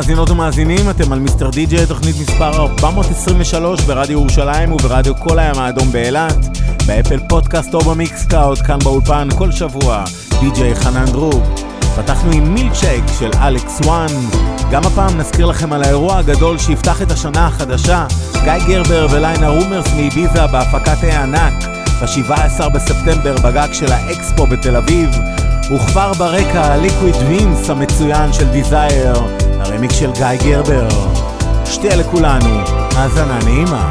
מאזינות ומאזינים, אתם על Mister DJ, תוכנית מספר 423 ברדיו ירושלים וברדיו כל הים האדום באילת, באפל פודקאסט או ב-Mixcloud, כאן באולפן כל שבוע, די.ג'יי חנן דרוב. פתחנו עם Milkshake של Alex Wann. גם הפעם נזכיר לכם על האירוע הגדול שיפתח את השנה החדשה, גיא גרבר וליינה רומרס מאביזה בהפקת הענק, ב-17 בספטמבר בגג של האקספו בתל אביב. וכבר ברקע ליקוויד וינס המצוין של דיזייר, הרמיק של גיא גרבר. שתהיה לכולנו, האזנה נעימה.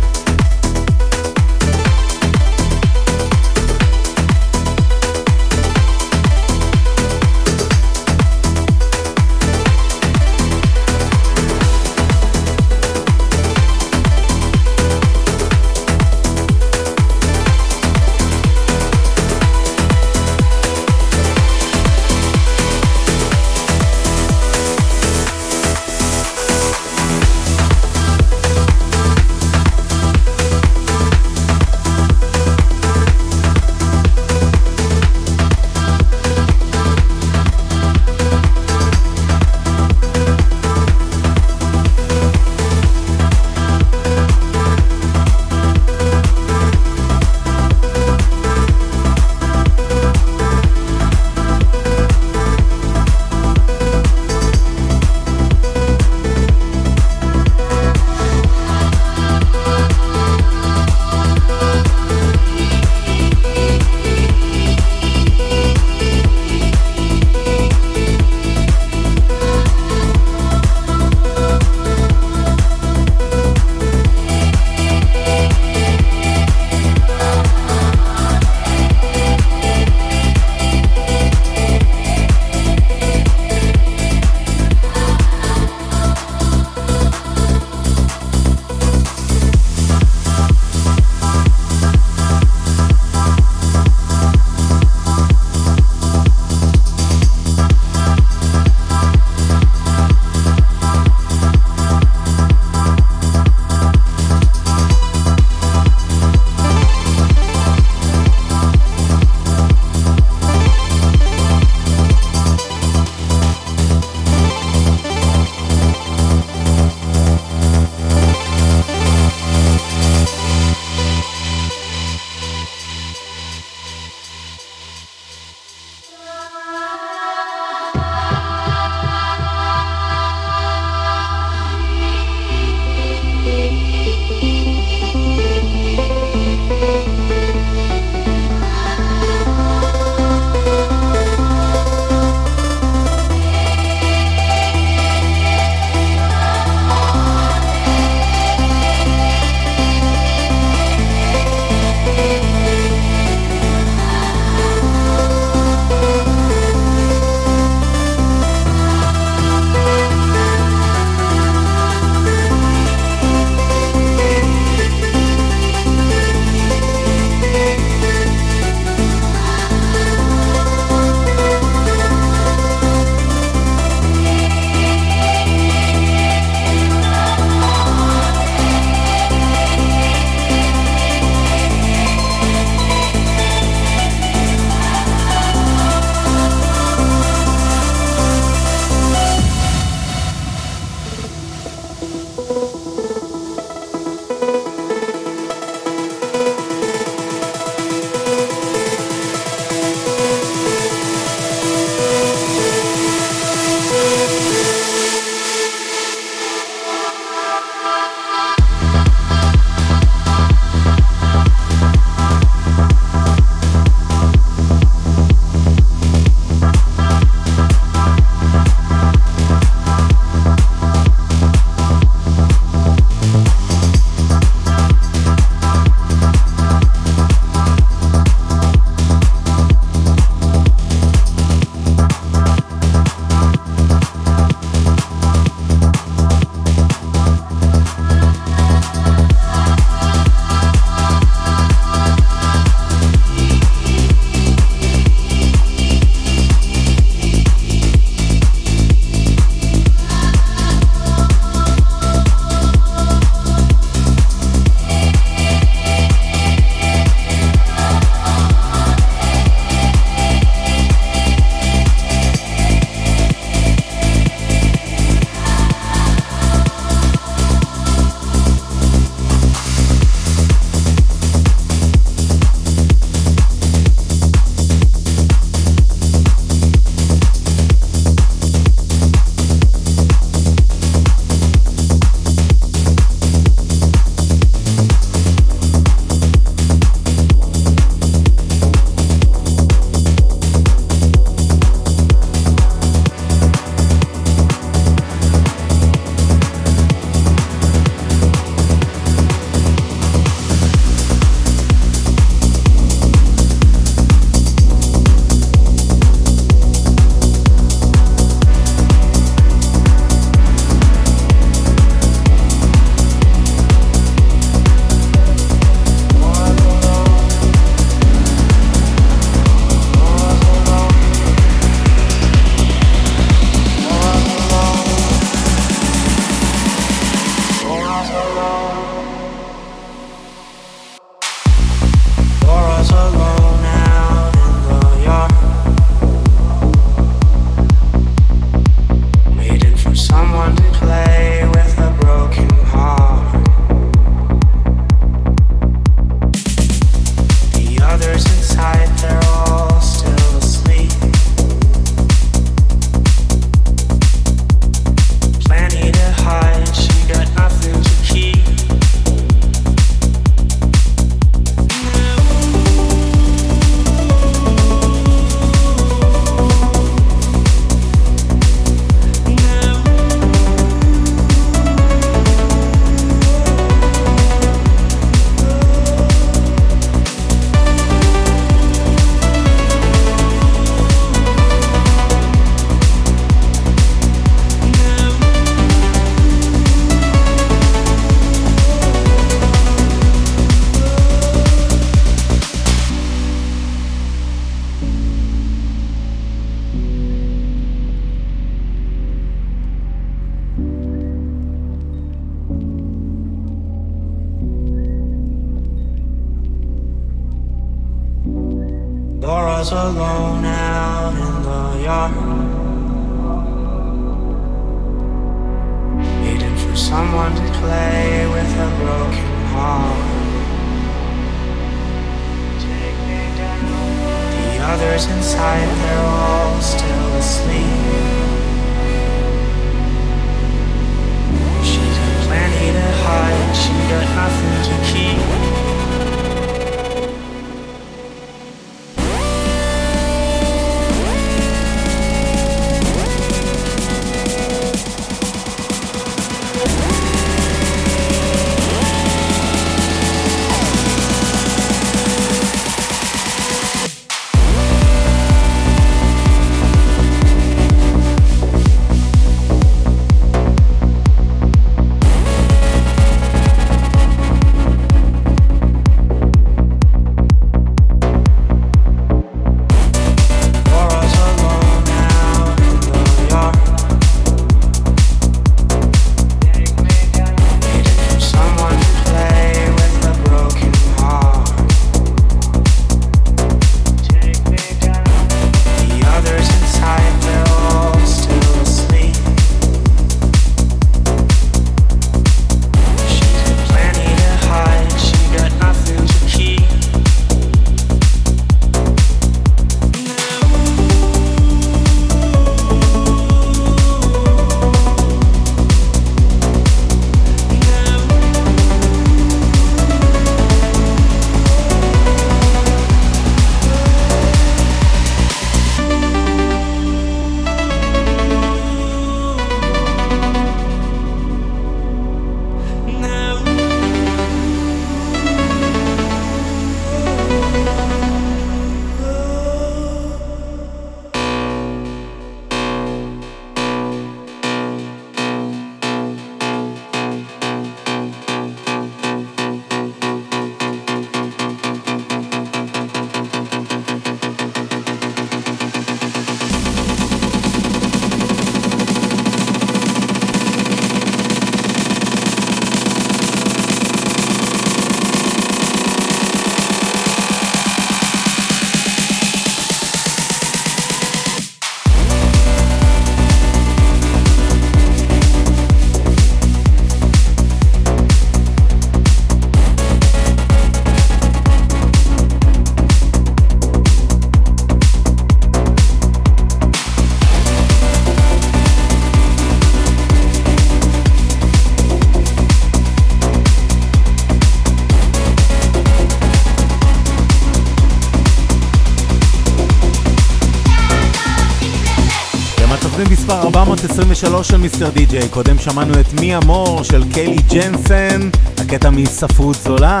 מספר 423 של מיסטר די-ג'יי, קודם שמענו את מי אמור של קיילי ג'נסן, הקטע מספרות זולה,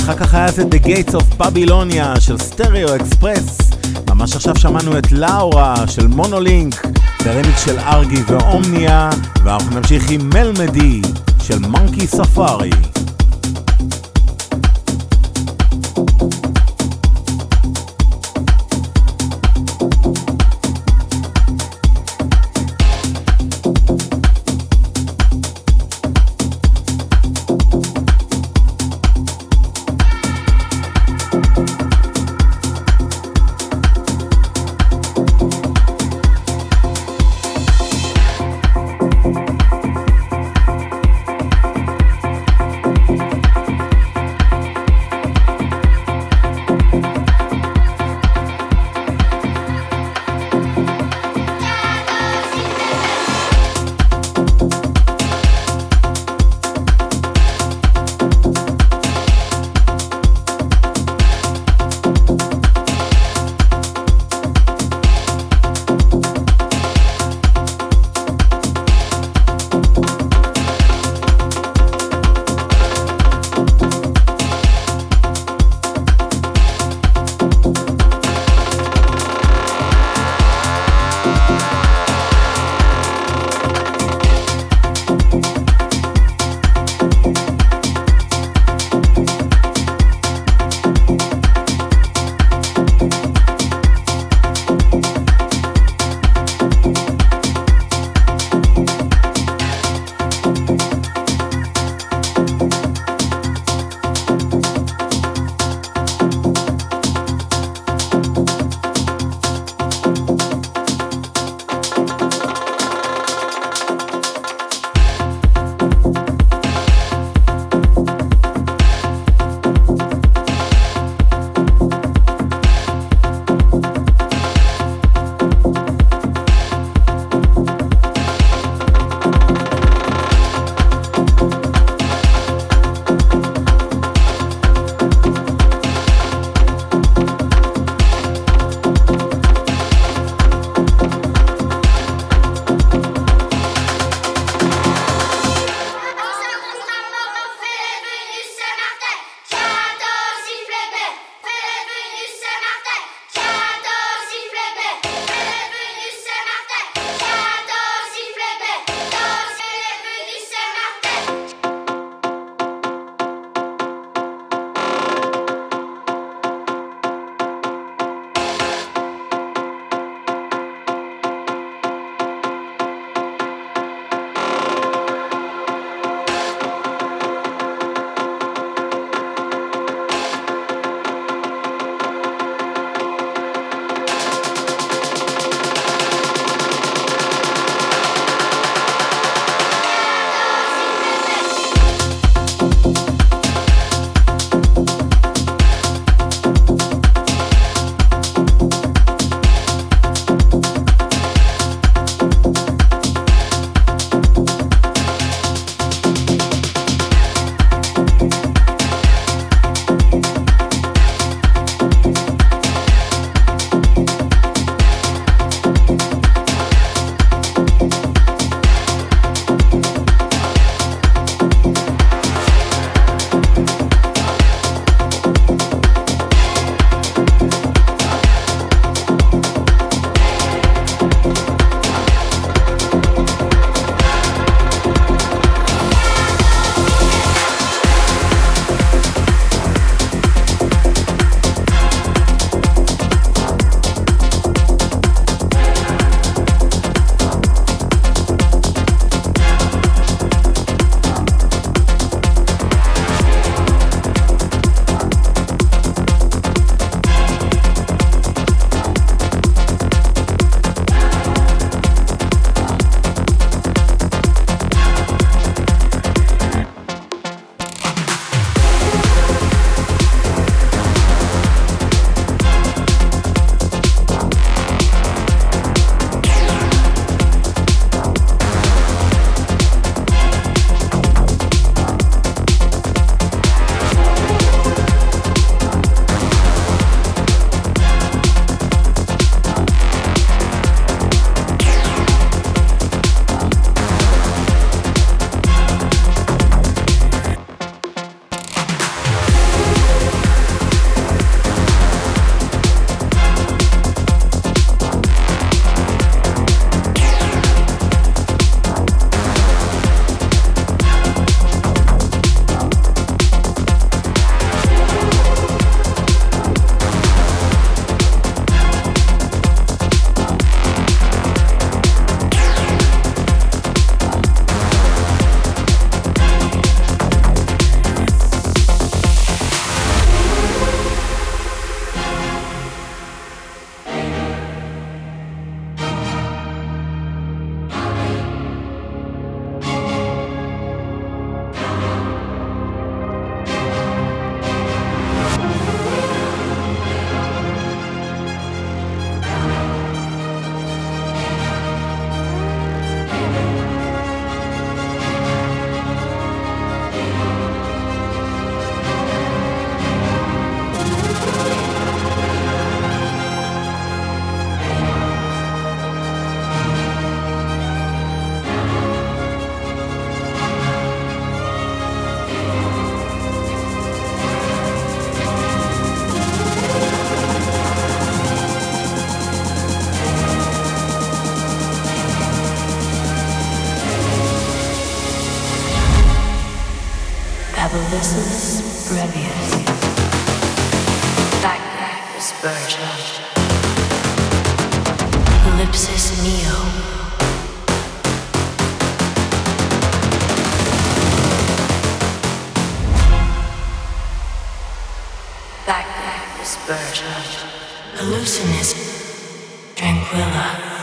אחר כך היה זה The Gates of Babylonia של סטריאו אקספרס, ממש עכשיו שמענו את לאורה של מונולינק, ברמיקס של ארגי ואומניה, ואנחנו נמשיך עם מלמדי של מונקי ספארי. Abolisus brevius. Virgin. Ellipsis neo. Hallucinis tranquilla.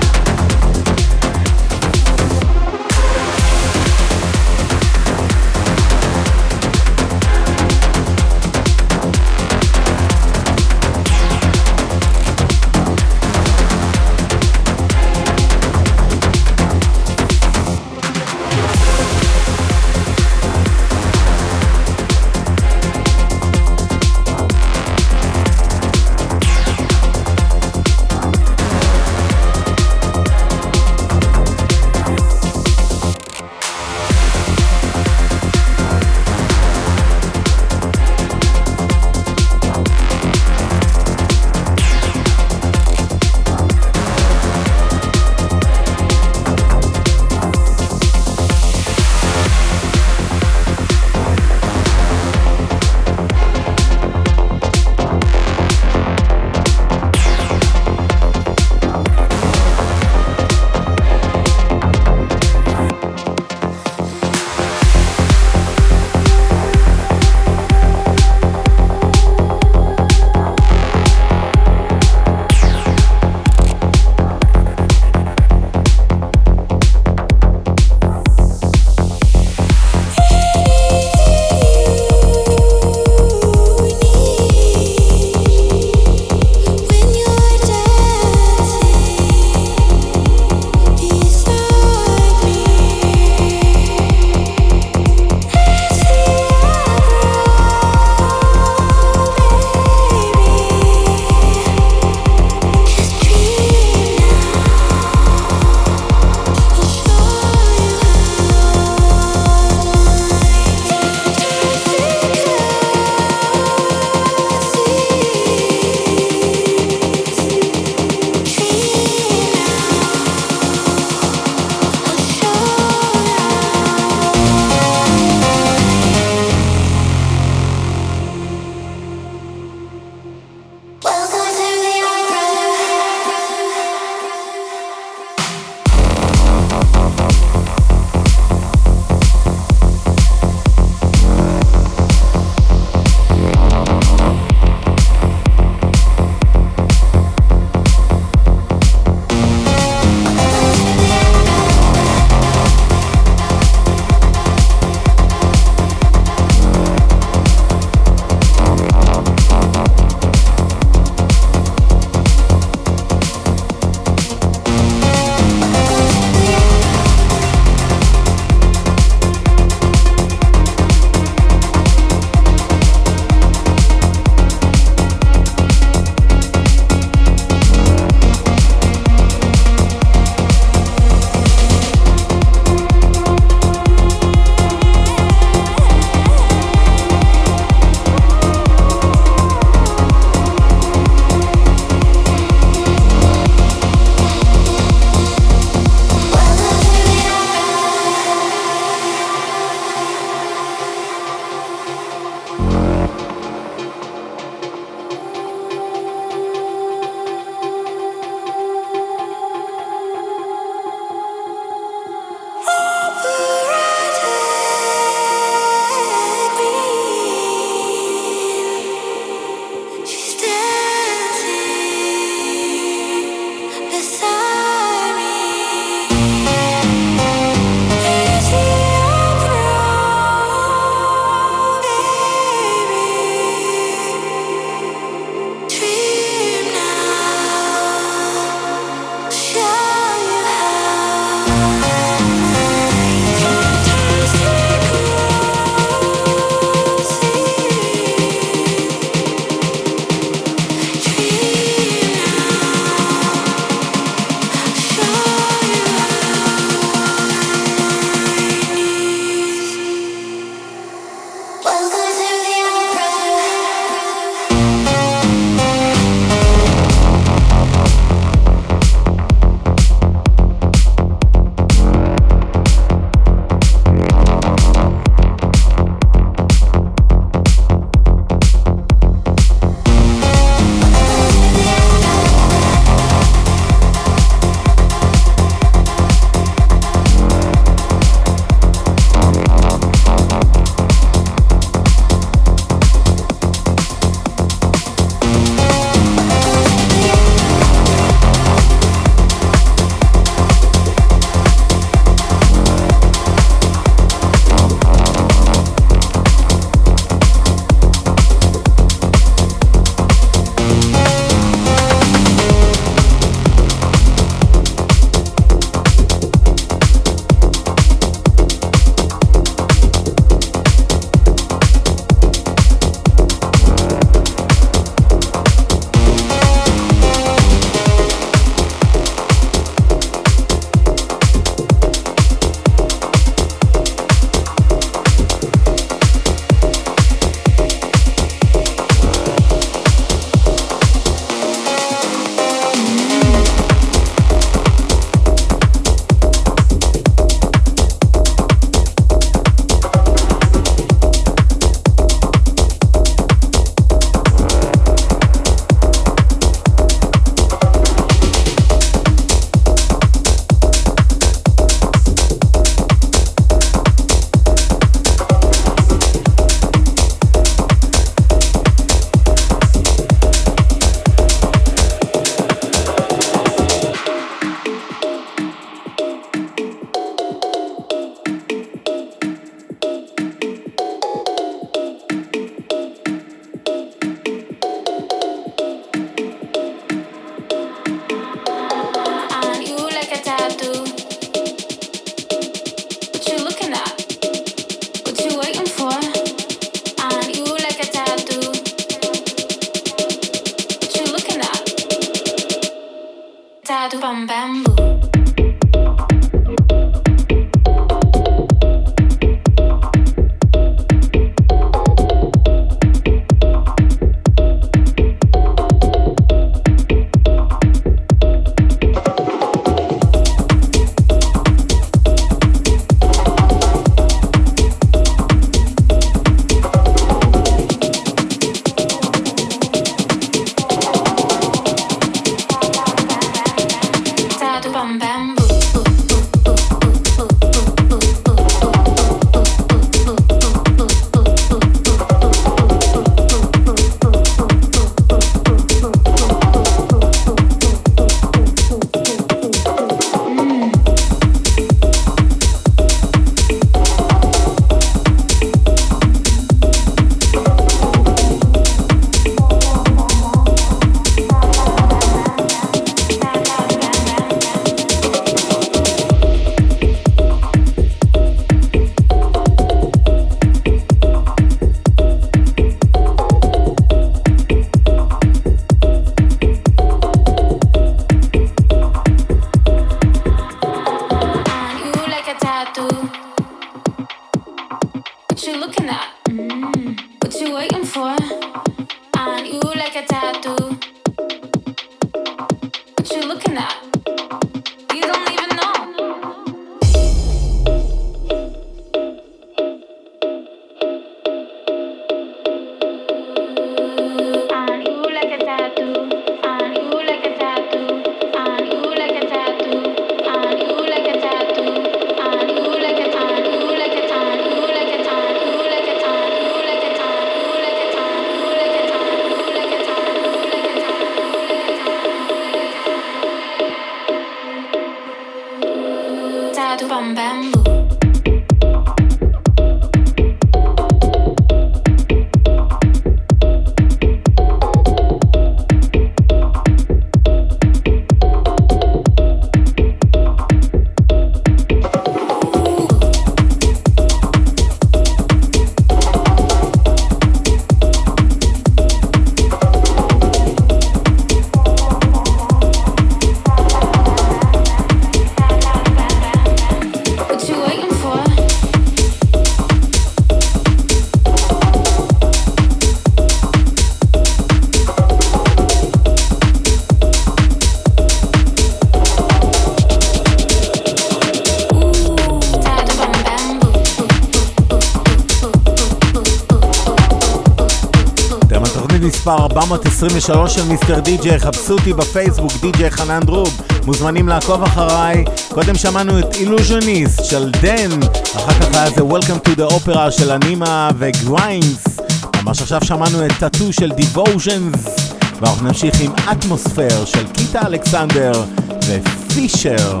423 של מיסטר די.ג'יי, חפשו אותי בפייסבוק, די.ג'יי חנן דרוב, מוזמנים לעקוב אחריי. קודם שמענו את אילוז'וניסט של דן, אחר כך היה זה Welcome to the Opera של אנימה וגריינס. ממש עכשיו שמענו את טאטו של דיבוז'נס, ואנחנו נמשיך עם אטמוספייר של קיטה אלכסנדר ופישר.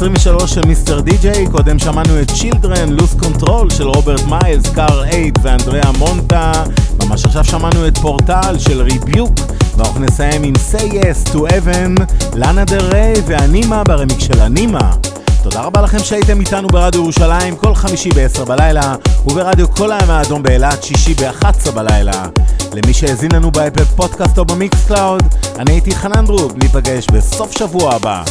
423 של Mister DJ, קודם שמענו את Children, Lose Control של רוברט מיילס, קאר אייד ואנדריאה מונטה, ממש עכשיו שמענו את פורטל של ריביוק, ואנחנו נסיים עם Say Yes to Heaven, לאנה דל ריי ואנימה ברמיקס של אנימה. תודה רבה לכם שהייתם איתנו ברדיו ירושלים כל חמישי ב-10 בלילה וברדיו כל הים האדום באילת שישי ב-11 בלילה. למי שהאזין לנו באפל פודקאסט או ב-Mixcloud, אני הייתי חנן דרוב, ניפגש בסוף שבוע הבא.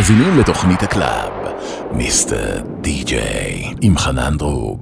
מאזינים לתוכנית הקלאב, מיסטר די-ג'יי, עם חנן דרוב.